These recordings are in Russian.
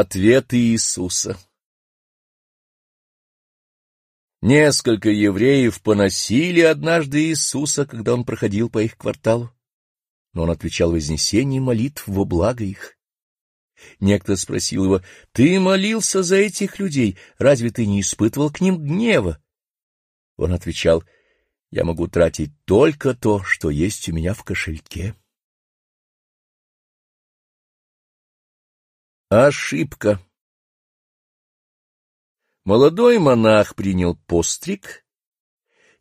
Ответ Иисуса Несколько евреев поносили однажды Иисуса, когда он проходил по их кварталу, но он отвечал вознесением молитв во благо их. Некто спросил его, «Ты молился за этих людей, разве ты не испытывал к ним гнева?» Он отвечал, «Я могу тратить только то, что есть у меня в кошельке». Ошибка. Молодой монах принял постриг,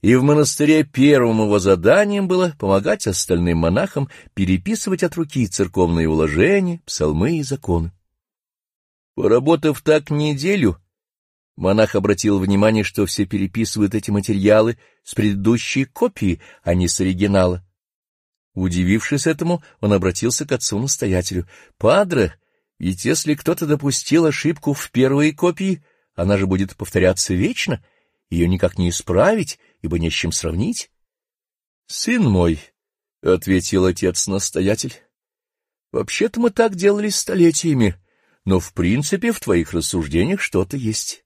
и в монастыре первым его заданием было помогать остальным монахам переписывать от руки церковные уложения, псалмы и законы. Поработав так неделю, монах обратил внимание, что все переписывают эти материалы с предыдущей копии, а не с оригинала. Удивившись этому, он обратился к отцу-настоятелю. — Падре, ведь если кто-то допустил ошибку в первой копии, она же будет повторяться вечно, ее никак не исправить, ибо не с чем сравнить. — Сын мой, — ответил отец-настоятель, — вообще-то мы так делали столетиями, но в принципе в твоих рассуждениях что-то есть.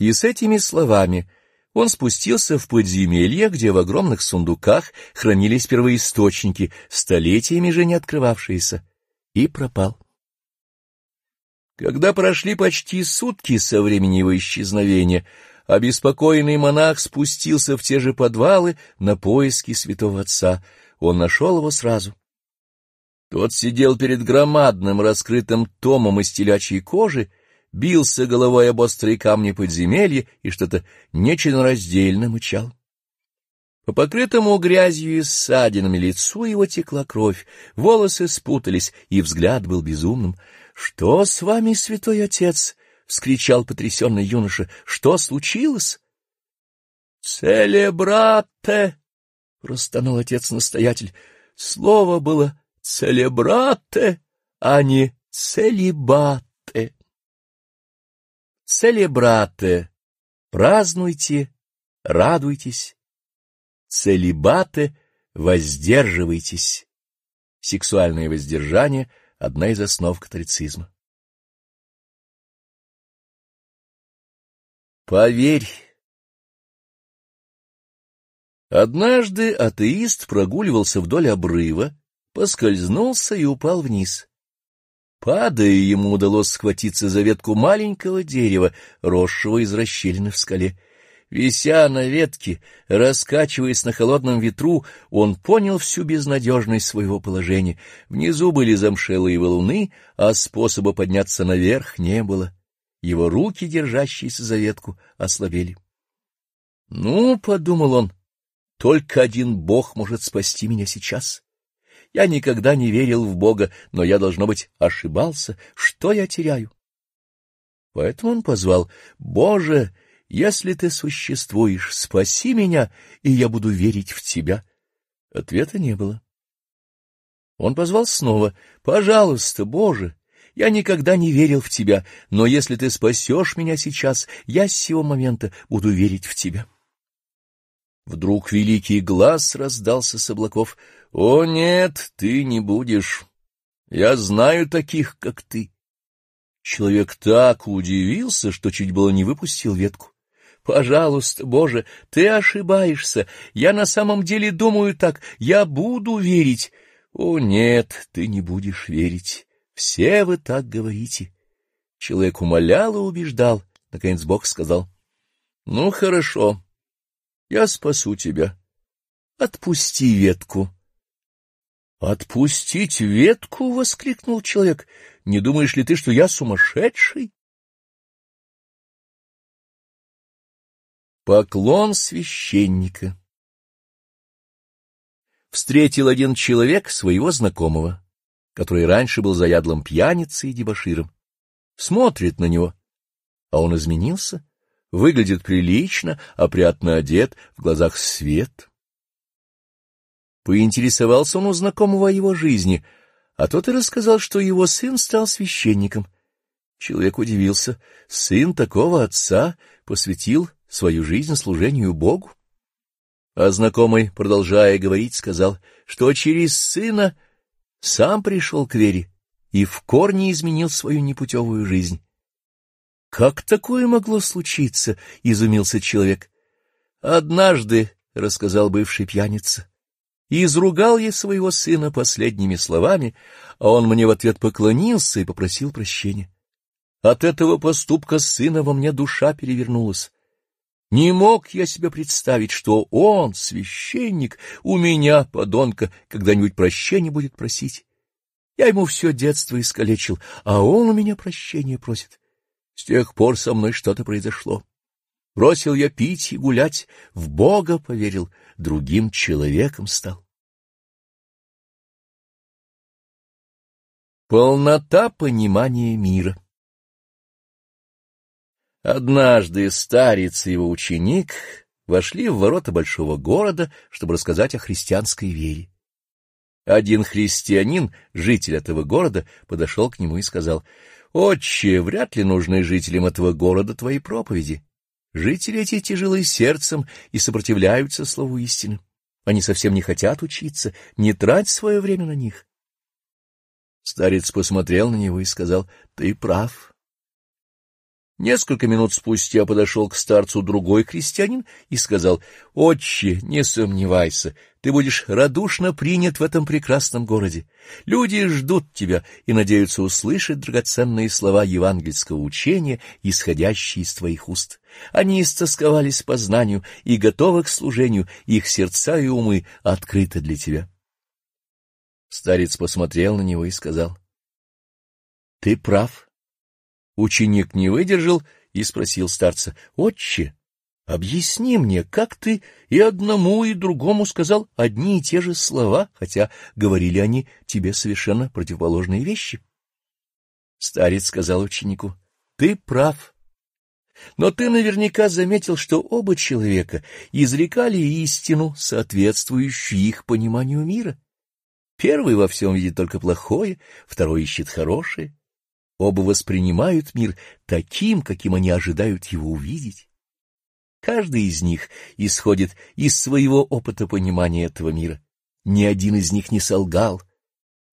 И с этими словами он спустился в подземелье, где в огромных сундуках хранились первоисточники, столетиями же не открывавшиеся, и пропал. Когда прошли почти сутки со времени его исчезновения, обеспокоенный монах спустился в те же подвалы на поиски святого отца. Он нашел его сразу. Тот сидел перед громадным раскрытым томом из телячьей кожи, бился головой об острые камни подземелья и что-то нечленораздельно мычал. По покрытому грязью и ссадинами лицу его текла кровь, волосы спутались, и взгляд был безумным —— Что с вами, святой отец? — вскричал потрясенный юноша. — Что случилось? — Целебрате! — простонал отец-настоятель. Слово было «целебрате», а не «целебате». «Целебрате» — празднуйте, радуйтесь. «Целебате» — воздерживайтесь. Сексуальное воздержание — одна из основ католицизма. Поверь. Однажды атеист прогуливался вдоль обрыва, поскользнулся и упал вниз. Падая, ему удалось схватиться за ветку маленького дерева, росшего из расщелины в скале. Вися на ветке, раскачиваясь на холодном ветру, он понял всю безнадежность своего положения. Внизу были замшелые валуны, а способа подняться наверх не было. Его руки, держащиеся за ветку, ослабели. — Ну, — подумал он, — только один Бог может спасти меня сейчас. Я никогда не верил в Бога, но я, должно быть, ошибался. Что я теряю? Поэтому он позвал «Боже!» Если ты существуешь, спаси меня, и я буду верить в тебя. Ответа не было. Он позвал снова. «Пожалуйста, Боже, я никогда не верил в Тебя, но если Ты спасешь меня сейчас, я с сего момента буду верить в Тебя». Вдруг великий глаз раздался с облаков. «О, нет, ты не будешь. Я знаю таких, как ты». Человек так удивился, что чуть было не выпустил ветку. Пожалуйста, Боже, ты ошибаешься. Я на самом деле думаю так. Я буду верить. О, нет, ты не будешь верить. Все вы так говорите. Человек умолял и убеждал. Наконец Бог сказал. Ну, хорошо. Я спасу тебя. Отпусти ветку. «Отпустить ветку?» — воскликнул человек. «Не думаешь ли ты, что я сумасшедший?» Поклон священника Встретил один человек своего знакомого, который раньше был заядлым пьяницей и дебоширом. Смотрит на него, а он изменился, выглядит прилично, опрятно одет, в глазах свет. Поинтересовался он у знакомого о его жизни, а тот и рассказал, что его сын стал священником. Человек удивился. Сын такого отца посвятил свою жизнь служению Богу? А знакомый, продолжая говорить, сказал, что через сына сам пришел к вере и в корне изменил свою непутевую жизнь. «Как такое могло случиться?» — изумился человек. «Однажды», — рассказал бывший пьяница, — изругал я своего сына последними словами, а он мне в ответ поклонился и попросил прощения. От этого поступка сына во мне душа перевернулась. Не мог я себе представить, что он, священник, у меня, подонка, когда-нибудь прощения будет просить. Я ему все детство искалечил, а он у меня прощения просит. С тех пор со мной что-то произошло. Бросил я пить и гулять, в Бога поверил, другим человеком стал. Полнота понимания мира Однажды старец и его ученик вошли в ворота большого города, чтобы рассказать о христианской вере. Один христианин, житель этого города, подошел к нему и сказал, «Отче, вряд ли нужны жителям этого города твои проповеди. Жители эти тяжелы сердцем и сопротивляются слову истины. Они совсем не хотят учиться, не трать свое время на них». Старец посмотрел на него и сказал, «Ты прав». Несколько минут спустя подошел к старцу другой крестьянин и сказал, «Отче, не сомневайся, ты будешь радушно принят в этом прекрасном городе. Люди ждут тебя и надеются услышать драгоценные слова евангельского учения, исходящие из твоих уст. Они истосковались по знанию и готовы к служению, их сердца и умы открыты для тебя». Старец посмотрел на него и сказал, «Ты прав». Ученик не выдержал и спросил старца, — Отче, объясни мне, как ты и одному, и другому сказал одни и те же слова, хотя говорили они тебе совершенно противоположные вещи? Старец сказал ученику, — Ты прав. Но ты наверняка заметил, что оба человека изрекали истину, соответствующую их пониманию мира. Первый во всем видит только плохое, второй ищет хорошее. Оба воспринимают мир таким, каким они ожидают его увидеть. Каждый из них исходит из своего опыта понимания этого мира. Ни один из них не солгал.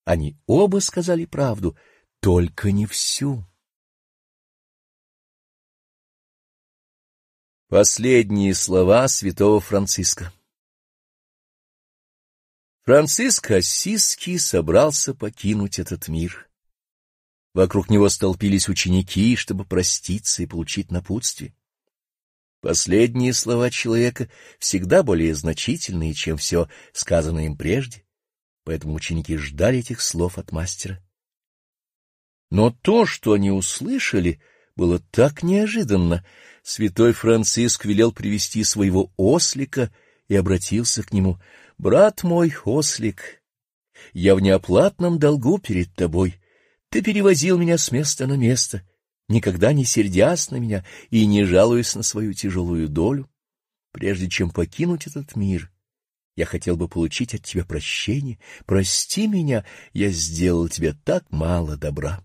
Они оба сказали правду, только не всю. Последние слова святого Франциска Франциск Ассизский собрался покинуть этот мир. Вокруг него столпились ученики, чтобы проститься и получить напутствие. Последние слова человека всегда более значительные, чем все сказанное им прежде, поэтому ученики ждали этих слов от мастера. Но то, что они услышали, было так неожиданно. Святой Франциск велел привести своего ослика и обратился к нему. «Брат мой, ослик, я в неоплатном долгу перед тобой». Ты перевозил меня с места на место, никогда не сердясь на меня и не жалуясь на свою тяжелую долю. Прежде чем покинуть этот мир, я хотел бы получить от тебя прощение. Прости меня, я сделал тебе так мало добра.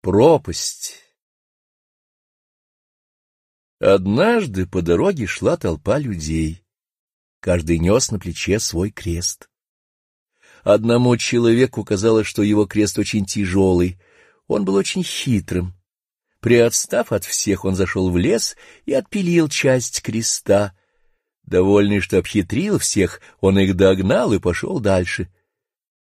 Пропасть Однажды по дороге шла толпа людей. Каждый нес на плече свой крест. Одному человеку казалось, что его крест очень тяжелый. Он был очень хитрым. Приотстав от всех, он зашел в лес и отпилил часть креста. Довольный, что обхитрил всех, он их догнал и пошел дальше.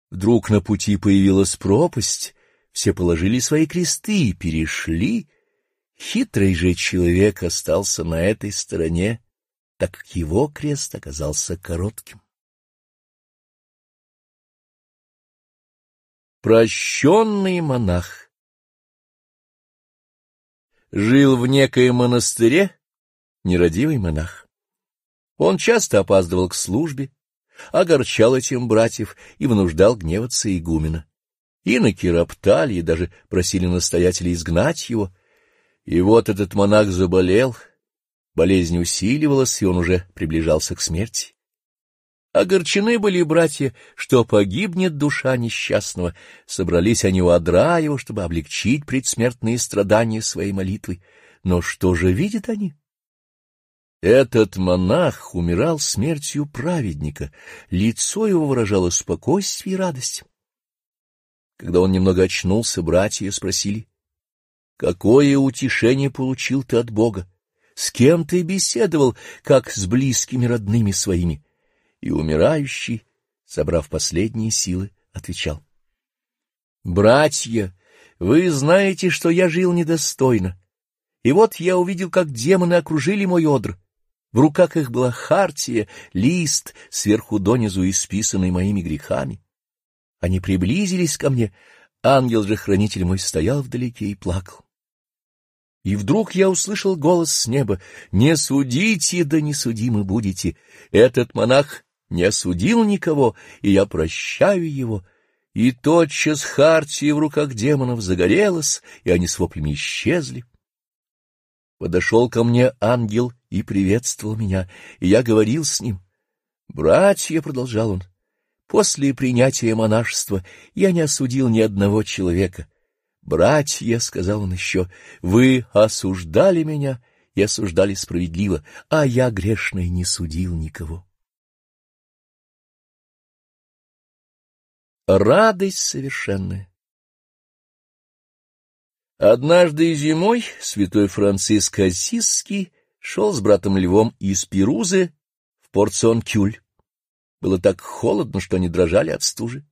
Вдруг на пути появилась пропасть, все положили свои кресты и перешли. Хитрый же человек остался на этой стороне, так как его крест оказался коротким. Прощенный монах Жил в некоем монастыре нерадивый монах. Он часто опаздывал к службе, огорчал этим братьев и вынуждал гневаться игумена. Иноки роптали и даже просили настоятеля изгнать его. И вот этот монах заболел, болезнь усиливалась, и он уже приближался к смерти. Огорчены были братья, что погибнет душа несчастного. Собрались они у одра его, чтобы облегчить предсмертные страдания своей молитвой. Но что же видят они? Этот монах умирал смертью праведника, лицо его выражало спокойствие и радость. Когда он немного очнулся, братья спросили, «Какое утешение получил ты от Бога? С кем ты беседовал, как с близкими родными своими?» И умирающий, собрав последние силы, отвечал, «Братья, вы знаете, что я жил недостойно, и вот я увидел, как демоны окружили мой одр». В руках их была хартия, лист, сверху донизу исписанный моими грехами. Они приблизились ко мне, ангел же хранитель мой стоял вдалеке и плакал. И вдруг я услышал голос с неба, «Не судите, да не судимы будете. Этот монах не осудил никого, и я прощаю его». И тотчас хартия в руках демонов загорелась, и они с воплями исчезли. Подошел ко мне ангел и приветствовал меня, и я говорил с ним. «Братья», — продолжал он, — «после принятия монашества я не осудил ни одного человека. Братья», — сказал он еще, — «вы осуждали меня и осуждали справедливо, а я грешный не судил никого». Радость совершенная Однажды зимой святой Франциск Осисский шел с братом Львом из Пирузы в Порцион-Кюль. Было так холодно, что они дрожали от стужи.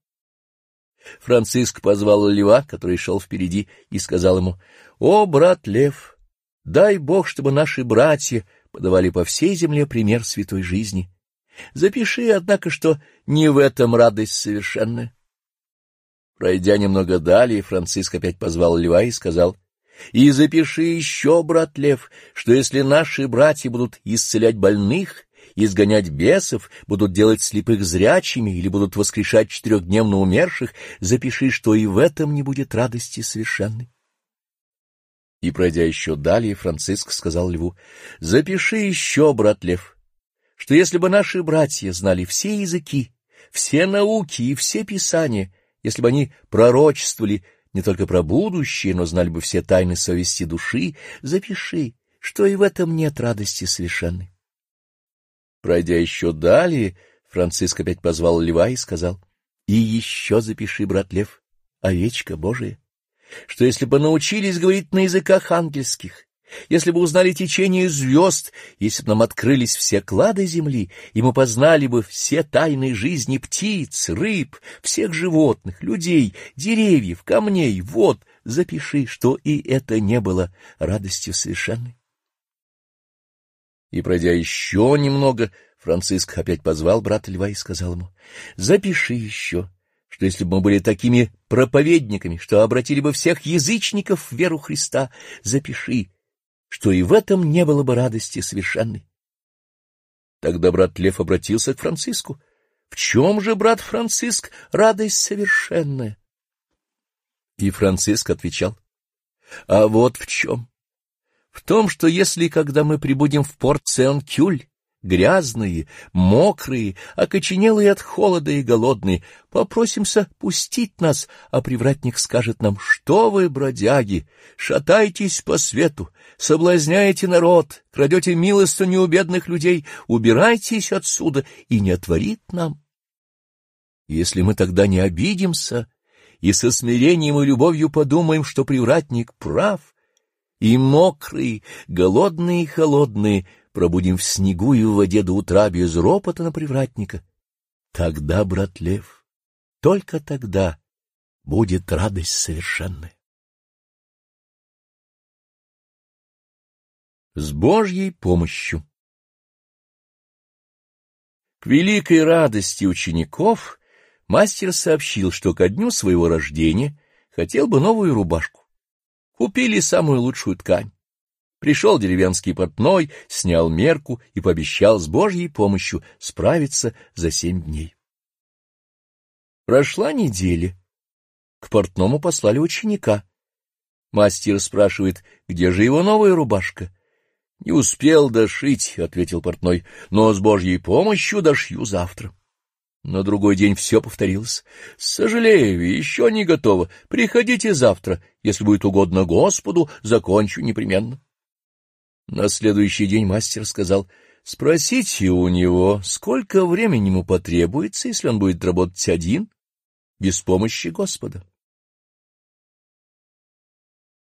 Франциск позвал Льва, который шел впереди, и сказал ему, «О, брат Лев, дай Бог, чтобы наши братья подавали по всей земле пример святой жизни. Запиши, однако, что не в этом радость совершенная». Пройдя немного далее, Франциск опять позвал льва и сказал, «И запиши еще, брат Лев, что если наши братья будут исцелять больных, изгонять бесов, будут делать слепых зрячими или будут воскрешать четырехдневно умерших, запиши, что и в этом не будет радости совершенной». И, пройдя еще далее, Франциск сказал льву, «Запиши еще, брат Лев, что если бы наши братья знали все языки, все науки и все писания, если бы они пророчествовали не только про будущее, но знали бы все тайны совести души, запиши, что и в этом нет радости совершенной. Пройдя еще далее, Франциск опять позвал льва и сказал, «И еще запиши, брат лев, овечка Божия, что если бы научились говорить на языках ангельских, если бы узнали течение звезд, если бы нам открылись все клады земли, и мы познали бы все тайны жизни птиц, рыб, всех животных, людей, деревьев, камней, вод, запиши, что и это не было радостью совершенной. И, пройдя еще немного, Франциск опять позвал брата льва и сказал ему, «Запиши еще, что если бы мы были такими проповедниками, что обратили бы всех язычников в веру Христа, запиши, что и в этом не было бы радости совершенной. Тогда брат Лев обратился к Франциску. В чем же, брат Франциск, радость совершенная? И Франциск отвечал. А вот в чем. В том, что если, когда мы прибудем в порт Сен-Кюль, грязные, мокрые, окоченелые от холода и голодные, попросимся пустить нас, а привратник скажет нам, что вы, бродяги, шатайтесь по свету, соблазняете народ, крадете милостыню у бедных людей, убирайтесь отсюда и не отворит нам. Если мы тогда не обидимся и со смирением и любовью подумаем, что привратник прав, и мокрые, голодные и холодные — пробудем в снегу и в воде до утра без ропота на привратника, тогда, брат Лев, только тогда будет радость совершенная. С Божьей помощью К великой радости учеников мастер сообщил, что ко дню своего рождения хотел бы новую рубашку. Купили самую лучшую ткань. Пришел деревенский портной, снял мерку и пообещал с Божьей помощью справиться за семь дней. Прошла неделя. К портному послали ученика. Мастер спрашивает, где же его новая рубашка? — Не успел дошить, — ответил портной, — но с Божьей помощью дошью завтра. На другой день все повторилось. — Сожалею, еще не готово. Приходите завтра. Если будет угодно Господу, закончу непременно. На следующий день мастер сказал, «Спросите у него, сколько времени ему потребуется, если он будет работать один, без помощи Господа».